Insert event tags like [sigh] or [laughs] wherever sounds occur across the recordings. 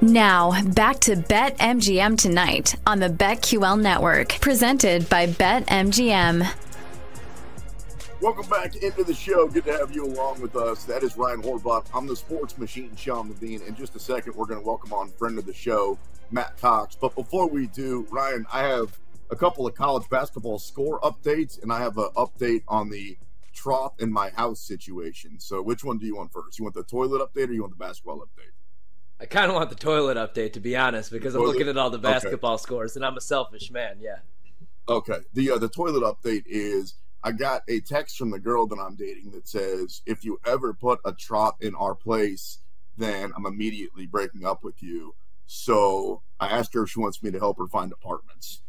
Now, back to Bet MGM tonight on the BetQL network, presented by Bet MGM. Welcome back into the show. Good to have you along with us. That is Ryan Horvath. I'm the sports machine, Sean Levine. In just a second, we're going to welcome on friend of the show, Matt Cox. But before we do, Ryan, I have a couple of college basketball score updates, and I have an update on the trough in my house situation. So, which one do you want first? You want the toilet update or you want the basketball update? I kind of want the toilet update, to be honest, because I'm looking at all the basketball okay. scores, and I'm a selfish man. Yeah. Okay. The uh, the toilet update is I got a text from the girl that I'm dating that says, if you ever put a trough in our place, then I'm immediately breaking up with you. So I asked her if she wants me to help her find apartments.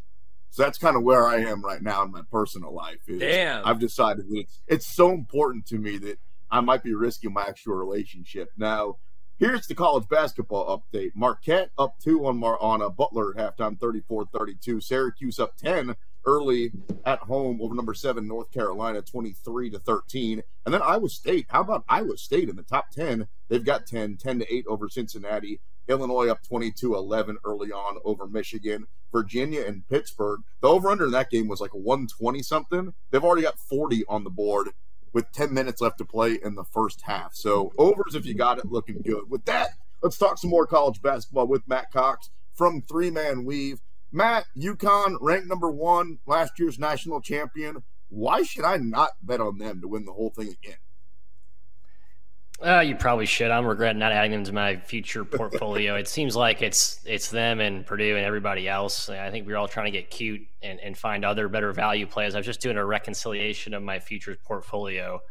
So that's kind of where I am right now in my personal life. Damn. I've decided that it's, it's so important to me that I might be risking my actual relationship. Now, here's the college basketball update. Marquette up two on Mar- on a Butler halftime, 34-32. Syracuse up 10 early at home over number seven North Carolina, 23 to 13. And then Iowa State. How about Iowa State in the top 10? They've got 10, 10 to 8 over Cincinnati. Illinois up 22 11 early on over Michigan. Virginia and Pittsburgh. The over under in that game was like 120 something. They've already got 40 on the board with 10 minutes left to play in the first half. So, overs if you got it looking good. With that, let's talk some more college basketball with Matt Cox from Three Man Weave. Matt, UConn ranked number one, last year's national champion. Why should I not bet on them to win the whole thing again? Uh, you probably should. I'm regretting not adding them to my future portfolio. it seems like it's it's them and Purdue and everybody else. I think we're all trying to get cute and, and find other better value plays. I was just doing a reconciliation of my futures portfolio.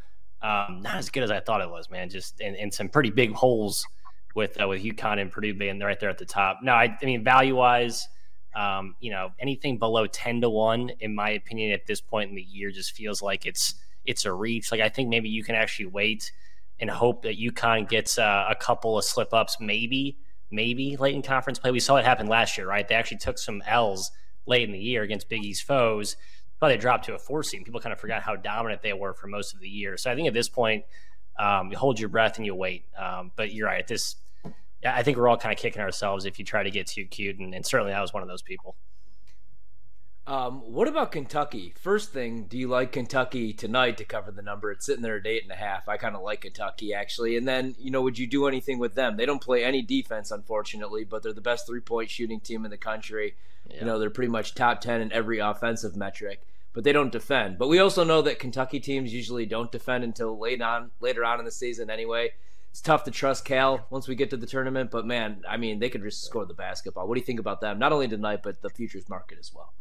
Um, not as good as I thought it was, man. Just and some pretty big holes with uh, with UConn and Purdue being right there at the top. No, I, I mean value wise – um, you know, anything below ten to one, in my opinion, at this point in the year, just feels like it's it's a reach. Like I think maybe you can actually wait and hope that UConn gets uh, a couple of slip ups, maybe, maybe late in conference play. We saw it happen last year, right? They actually took some L's late in the year against Big East foes. But they dropped to a four seed. People kind of forgot how dominant they were for most of the year. So I think at this point, um, you hold your breath and you wait. Um, but you're right. This I think we're all kind of kicking ourselves if you try to get too cute, and, and certainly I was one of those people. Um, what about Kentucky? First thing, do you like Kentucky tonight to cover the number? It's sitting there at eight and a half. I kind of like Kentucky actually. And then, you know, would you do anything with them? They don't play any defense, unfortunately, but they're the best three point shooting team in the country. Yeah. You know, they're pretty much top ten in every offensive metric, but they don't defend. But we also know that Kentucky teams usually don't defend until late on, later on in the season anyway it's tough to trust Cal once we get to the tournament. But man, I mean, they could just score the basketball. What do you think about them? Not only tonight, but the futures market as well.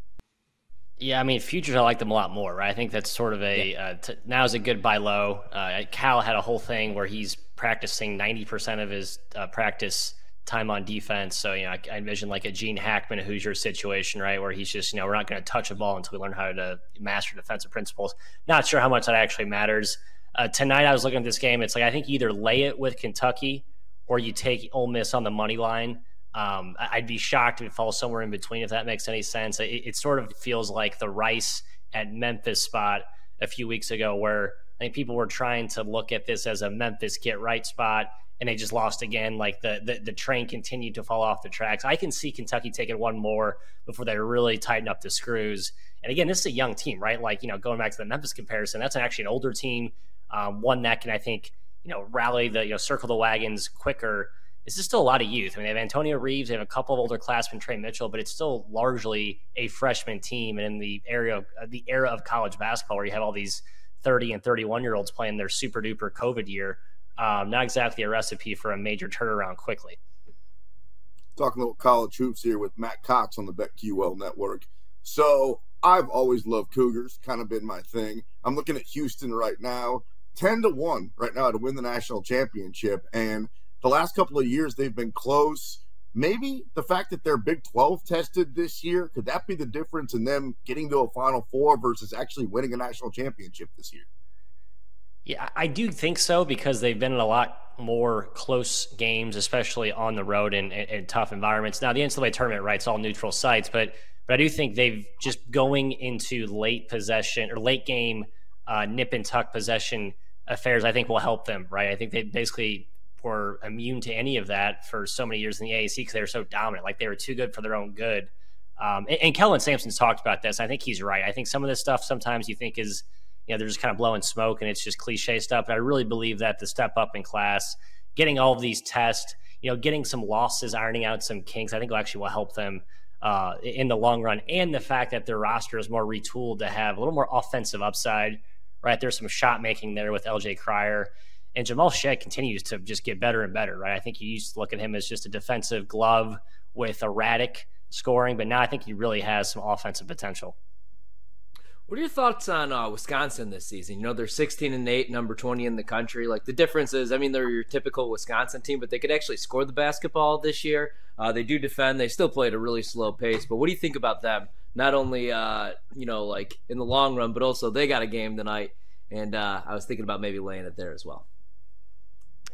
Yeah, I mean, futures, I like them a lot more, right? I think that's sort of a yeah. uh, t- now is a good buy low. Uh, Cal had a whole thing where he's practicing 90% of his uh, practice time on defense. So, you know, I, I envision like a Gene Hackman Hoosier situation, right? Where he's just, you know, we're not going to touch a ball until we learn how to master defensive principles. Not sure how much that actually matters. Uh, tonight, I was looking at this game. It's like I think either lay it with Kentucky or you take Ole Miss on the money line. Um, I'd be shocked if it falls somewhere in between, if that makes any sense. It, it, sort of feels like the Rice at Memphis spot a few weeks ago, where I think people were trying to look at this as a Memphis get right spot, and they just lost again. Like the, the, the train continued to fall off the tracks. I can see Kentucky taking one more before they really tighten up the screws. And again, this is a young team, right? Like you know, going back to the Memphis comparison, that's actually an older team um, one that can, I think, you know, rally the, you know, circle the wagons quicker. This is still a lot of youth. I mean, they have Antonio Reeves, they have a couple of older classmen, Tre Mitchell, but it's still largely a freshman team. And in the area, of, uh, the era of college basketball, where you have all these 30 and 31 year olds playing their super duper COVID year, um, not exactly a recipe for a major turnaround quickly. Talking about college hoops here with Matt Cox on the BetQL network. So I've always loved Cougars, kind of been my thing. I'm looking at Houston right now. 10 to 1 right now to win the national championship. And the last couple of years, they've been close. Maybe the fact that they're Big 12 tested this year, could that be the difference in them getting to a Final Four versus actually winning a national championship this year? Yeah, I do think so because they've been in a lot more close games, especially on the road in, in tough environments. Now, the NCAA tournament, right, it's all neutral sites, but but I do think they've just going into late possession or late game uh, nip and tuck possession affairs, I think will help them, right? I think they basically were immune to any of that for so many years in the AAC because they were so dominant. Like they were too good for their own good. Um, and, and Kelvin Sampson's talked about this. I think he's right. I think some of this stuff sometimes you think is, you know, they're just kind of blowing smoke and it's just cliche stuff. But I really believe that the step up in class, getting all of these tests, you know, getting some losses, ironing out some kinks, I think will actually will help them uh, in the long run. And the fact that their roster is more retooled to have a little more offensive upside, right? There's some shot making there with LJ Cryer. And Jamal Shead continues to just get better and better, right? I think you used to look at him as just a defensive glove with erratic scoring, but now I think he really has some offensive potential. What are your thoughts on uh, Wisconsin this season? You know, they're 16 and 8, number 20 in the country. Like the difference is, I mean, they're your typical Wisconsin team, but they could actually score the basketball this year. Uh, they do defend. They still play at a really slow pace. But what do you think about them? Not only, uh, you know, like in the long run, but also they got a game tonight. And uh, I was thinking about maybe laying it there as well.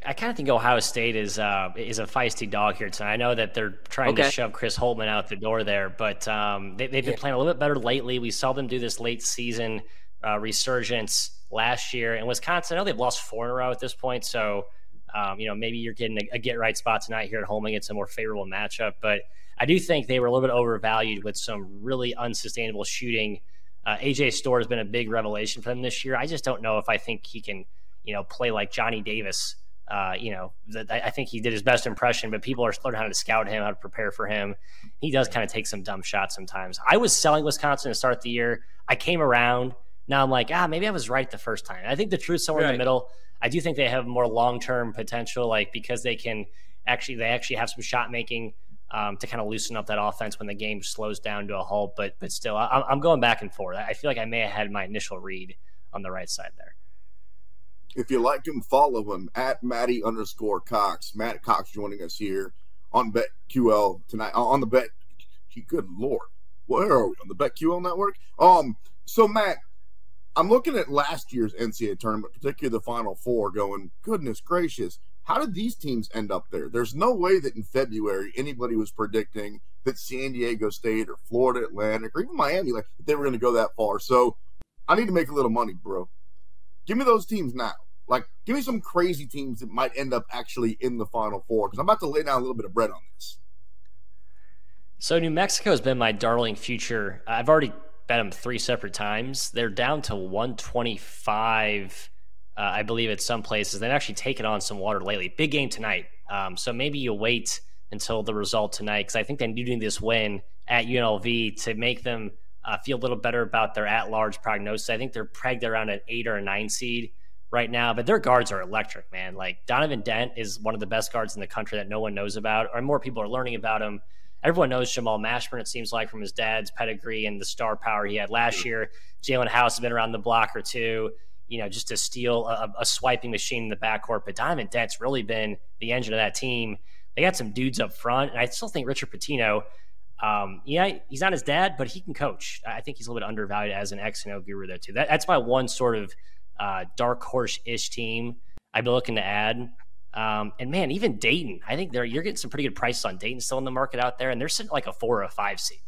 I kind of think Ohio State is uh, is a feisty dog here tonight. I know that they're trying okay. to shove Chris Holtmann out the door there, but um, they, have been yeah. playing a little bit better lately. We saw them do this late season uh, resurgence last year, and Wisconsin. I know they've lost four in a row at this point, so um, you know maybe you're getting a, a, get right spot tonight here at home against a more favorable matchup. But I do think they were a little bit overvalued with some really unsustainable shooting. Uh, AJ Storr has been a big revelation for them this year. I just don't know if I think he can, you know, play like Johnny Davis uh, you know, that I think he did his best impression, but people are learning how to scout him, how to prepare for him. He does kind of take some dumb shots sometimes. I was selling Wisconsin to start the year. I came around. Now I'm like, ah, maybe I was right the first time. I think the truth somewhere right. in the middle. I do think they have more long term potential, like because they can actually they actually have some shot making um, to kind of loosen up that offense when the game slows down to a halt. But but still, I, I'm going back and forth. I feel like I may have had my initial read on the right side there. If you like him, follow him at Matty underscore Cox. Matt Cox joining us here on BetQL tonight. Uh, on the Bet, good lord, where are we on the BetQL network? Um, so Matt, I'm looking at last year's NCAA tournament, particularly the Final Four, going, goodness gracious, how did these teams end up there? There's no way that in February anybody was predicting that San Diego State or Florida Atlantic or even Miami, like they were going to go that far. So I need to make a little money, bro. Give me those teams now. Like, give me some crazy teams that might end up actually in the Final Four because I'm about to lay down a little bit of bread on this. So, New Mexico has been my darling future. I've already bet them three separate times. They're down to 125, uh, I believe, at some places. They've actually taken on some water lately. Big game tonight. Um, so, maybe you wait until the result tonight because I think they need this win at UNLV to make them uh, feel a little better about their at large prognosis. I think they're pegged around an eight or a nine seed right now, but their guards are electric, man. Like Donovan Dent is one of the best guards in the country that no one knows about, or more people are learning about him. Everyone knows Jamal Mashburn, it seems like, from his dad's pedigree and the star power he had last year. Jalen House has been around the block or two, you know, just to steal a, a swiping machine in the backcourt. But Donovan Dent's really been the engine of that team. They got some dudes up front, and I still think Richard Pitino, um, yeah, he's not his dad, but he can coach. I think he's a little bit undervalued as an X and O guru there too. That, that's my one sort of – uh, dark horse ish team I'd be looking to add. Um, and man, even Dayton, I think they're you're getting some pretty good prices on Dayton still in the market out there, and they're sitting like a four or a five seed.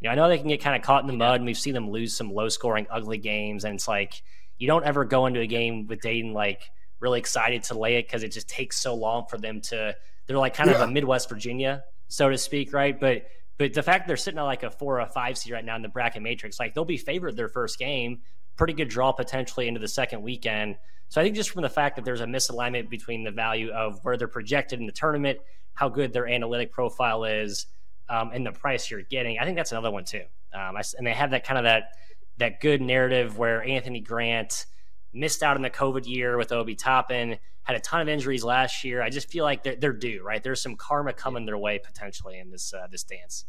You know, I know they can get kind of caught in the mud, and we've seen them lose some low scoring, ugly games, and it's like you don't ever go into a game with Dayton like really excited to lay it because it just takes so long for them to. They're like kind yeah. of a Midwest Virginia, so to speak, right? But but the fact they're sitting at like a four or a five seed right now in the bracket matrix, like they'll be favored their first game, pretty good draw potentially into the second weekend. So I think just from the fact that there's a misalignment between the value of where they're projected in the tournament, how good their analytic profile is, um, and the price you're getting, I think that's another one too. Um, I, and they have that kind of that that good narrative where Anthony Grant missed out in the COVID year with Obi Toppin, had a ton of injuries last year. I just feel like they're, they're due, right? There's some karma coming their way potentially in this uh, this dance.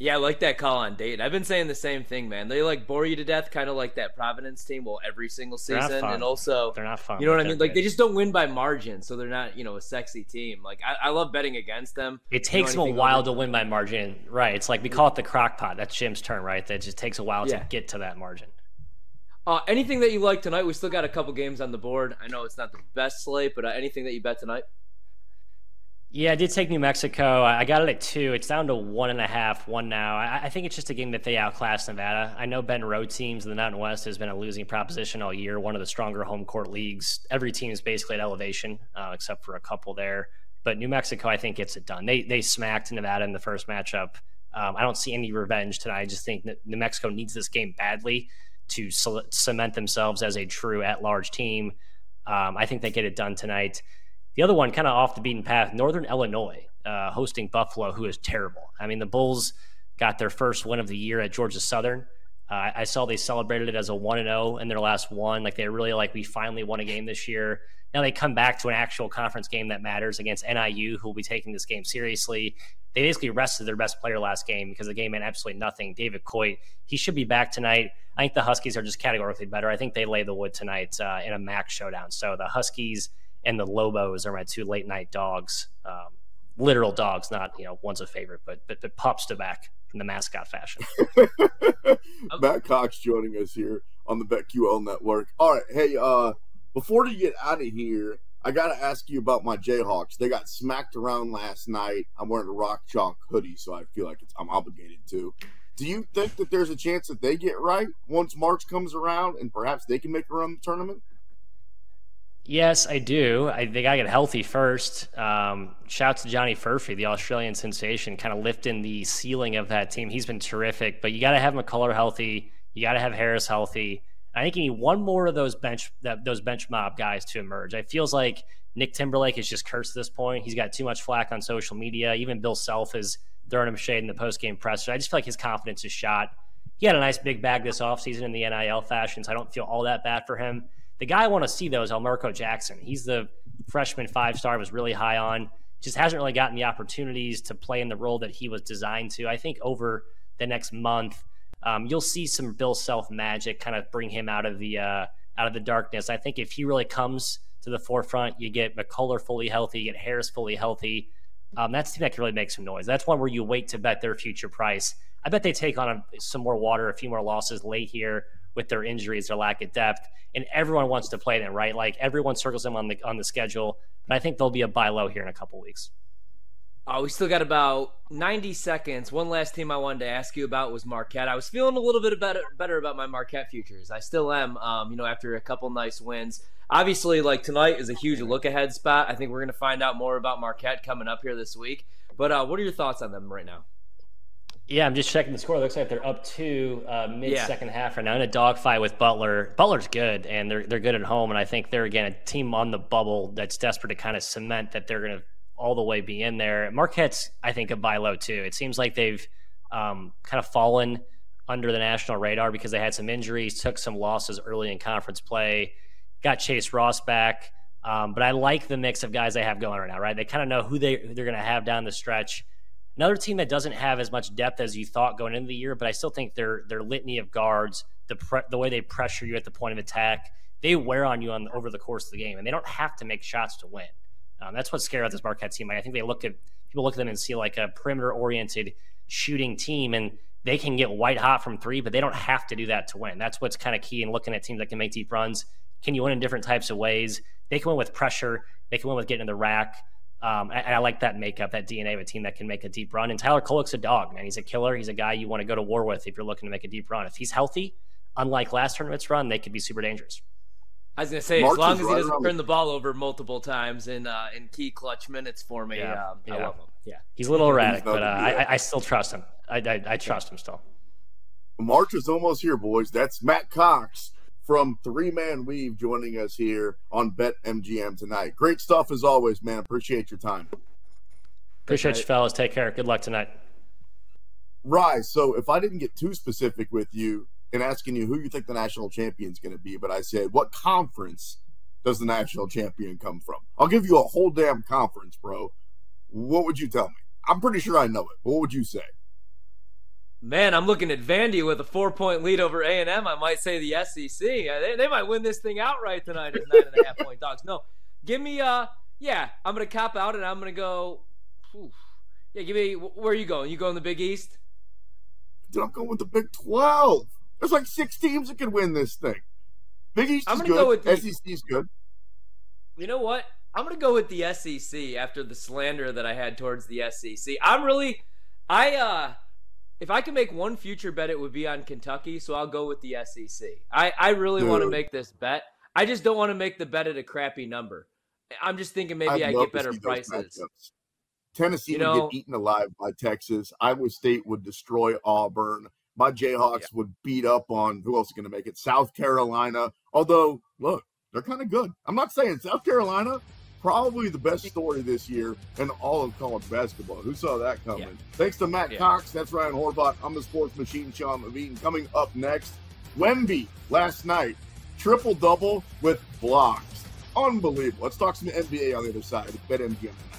Yeah, I like that call on Dayton. I've been saying the same thing, man. They like bore you to death, kind of like that Providence team. Well, every single season, and also they're not fun. You know what I mean? Like they just don't win by margin, so they're not, you know, a sexy team. Like I, I love betting against them. It takes them a while to win by margin, right? It's like we call it the crock pot. That's Jim's term, right? That just takes a while yeah. to get to that margin. Uh, anything that you like tonight? We still got a couple games on the board. I know it's not the best slate, but uh, anything that you bet tonight? Yeah, I did take New Mexico. I got it at two. It's down to one and a half, one now. I, I think it's just a game that they outclass Nevada. I know Ben road teams in the Mountain West has been a losing proposition all year. One of the stronger home court leagues. Every team is basically at elevation, uh, except for a couple there. But New Mexico, I think, gets it done. They they smacked Nevada in the first matchup. Um, I don't see any revenge tonight. I just think that New Mexico needs this game badly to cement themselves as a true at-large team. Um, I think they get it done tonight. The other one, kind of off the beaten path, Northern Illinois uh, hosting Buffalo, who is terrible. I mean, the Bulls got their first win of the year at Georgia Southern. Uh, I saw they celebrated it as a one and zero oh in their last one. Like they really like we finally won a game this year. Now they come back to an actual conference game that matters against NIU, who will be taking this game seriously. They basically rested their best player last game because the game meant absolutely nothing. David Coit, he should be back tonight. I think the Huskies are just categorically better. I think they lay the wood tonight uh, in a MAC showdown. So the Huskies and the Lobos are my two late night dogs. Um, literal dogs, not you know one's a favorite, but but, but pups to back in the mascot fashion. [laughs] Matt Cox joining us here on the BetQL network. All right, hey, uh, before you get out of here, I got to ask you about my Jayhawks. They got smacked around last night. I'm wearing a Rock Chalk hoodie, so I feel like I'm obligated to. Do you think that there's a chance that they get right once March comes around and perhaps they can make a run the tournament? Yes, I do. I, they got to get healthy first. Um, shouts to Johnny Furphy, the Australian sensation, kind of lifting the ceiling of that team. He's been terrific, but you got to have McCullar healthy. You got to have Harris healthy. I think you need one more of those bench that, those bench mob guys to emerge. It feels like Nick Timberlake is just cursed at this point. He's got too much flack on social media. Even Bill Self is throwing him shade in the post game presser. I just feel like his confidence is shot. He had a nice big bag this offseason in the NIL fashion, so I don't feel all that bad for him. The guy I want to see though is Elmarko Jackson. He's the freshman five star, was really high on. Just hasn't really gotten the opportunities to play in the role that he was designed to. I think over the next month, um, you'll see some Bill Self magic kind of bring him out of the uh, out of the darkness. I think if he really comes to the forefront, you get McCullar fully healthy, you get Harris fully healthy. Um, that's the team that can really make some noise. That's one where you wait to bet their future price. I bet they take on a, some more water, a few more losses late here with their injuries, their lack of depth, and everyone wants to play them, right? Like everyone circles them on the on the schedule, but I think there'll be a buy low here in a couple weeks. Oh, we still got about 90 seconds. One last team I wanted to ask you about was Marquette. I was feeling a little bit better, better about my Marquette futures. I still am, um, you know, after a couple nice wins. Obviously, like tonight is a huge look ahead spot. I think we're going to find out more about Marquette coming up here this week. But uh, what are your thoughts on them right now? Yeah, I'm just checking the score. It looks like they're up two uh, mid second half right now in a dogfight with Butler. Butler's good, and they're they're good at home. And I think they're again a team on the bubble that's desperate to kind of cement that they're going to all the way be in there. Marquette's I think a buy low too. It seems like they've um, kind of fallen under the national radar because they had some injuries, took some losses early in conference play, got Chase Ross back. Um, but I like the mix of guys they have going right now. Right, they kind of know who they who they're going to have down the stretch Another team that doesn't have as much depth as you thought going into the year, but I still think their their litany of guards, the pre- the way they pressure you at the point of attack, they wear on you on over the course of the game, and they don't have to make shots to win. Um, that's what's scary about this Marquette team. Like, I think they look at people look at them and see like a perimeter oriented shooting team, and they can get white hot from three, but they don't have to do that to win. That's what's kind of key in looking at teams that can make deep runs. Can you win in different types of ways? They can win with pressure. They can win with getting in the rack. Um, and I like that makeup, that DNA of a team that can make a deep run. And Tyler Kolek's a dog, man. He's a killer. He's a guy you want to go to war with if you're looking to make a deep run. If he's healthy, unlike last tournament's run, they could be super dangerous. I was gonna say, March as long as he doesn't turn the ball over multiple times in uh, in key clutch minutes for me, yeah, um, yeah. I love him. Yeah, he's a little erratic, but uh, I, I, still trust him. I, I, I trust him still. March is almost here, boys. That's Matt Cox from Three Man Weave joining us here on Bet MGM tonight. Great stuff as always, man. Appreciate your time. Appreciate you, fellas. Take care. Good luck tonight. Rise. So, if I didn't get too specific with you in asking you who you think the national champion is going to be, but I said, what conference does the national champion come from? I'll give you a whole damn conference, bro. What would you tell me? I'm pretty sure I know it. What would you say? Man, I'm looking at Vandy with a four-point lead over A and M. I might say the SEC. They, they might win this thing outright tonight as nine and a half [laughs] point dogs. No, give me uh, yeah, I'm gonna cop out and I'm gonna go. Oof. Yeah, give me. Where are you going? You going the Big East? Dude, I'm going with the Big Twelve. There's like six teams that can win this thing. Big East I'm is good. Go with the, SEC is good. You know what? I'm gonna go with the SEC after the slander that I had towards the SEC. I'm really, I uh, if I can make one future bet, it would be on Kentucky. So I'll go with the SEC. I I really want to make this bet. I just don't want to make the bet at a crappy number. I'm just thinking maybe I'd i get better prices. Tennessee you know, would get eaten alive by Texas. Iowa State would destroy Auburn. My Jayhawks yeah. would beat up on who else is going to make it? South Carolina. Although, look, they're kind of good. I'm not saying South Carolina probably the best story this year in all of college basketball. Who saw that coming? Yeah. Thanks to Matt yeah. Cox. That's Ryan Horvath. I'm the sports machine, Sean Levine. Coming up next, Wemby last night, triple double with blocks. Unbelievable. Let's talk some NBA on the other side. Bet MGM tonight.